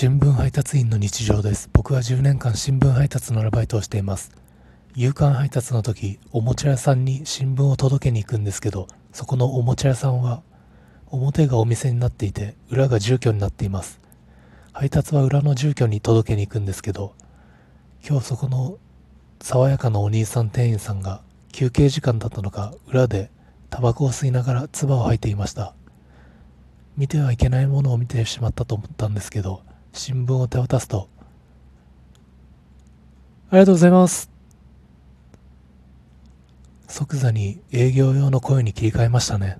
新聞配達員の日常です。僕は10年間新聞配達のアルバイトをしています。夕刊配達の時、おもちゃ屋さんに新聞を届けに行くんですけど、そこのおもちゃ屋さんは、表がお店になっていて、裏が住居になっています。配達は裏の住居に届けに行くんですけど、今日そこの爽やかなお兄さん店員さんが休憩時間だったのか裏でタバコを吸いながら唾を吐いていました見てはいけないものを見てしまったと思ったんですけど新聞を手渡すと。ありがとうございます。即座に営業用の声に切り替えましたね。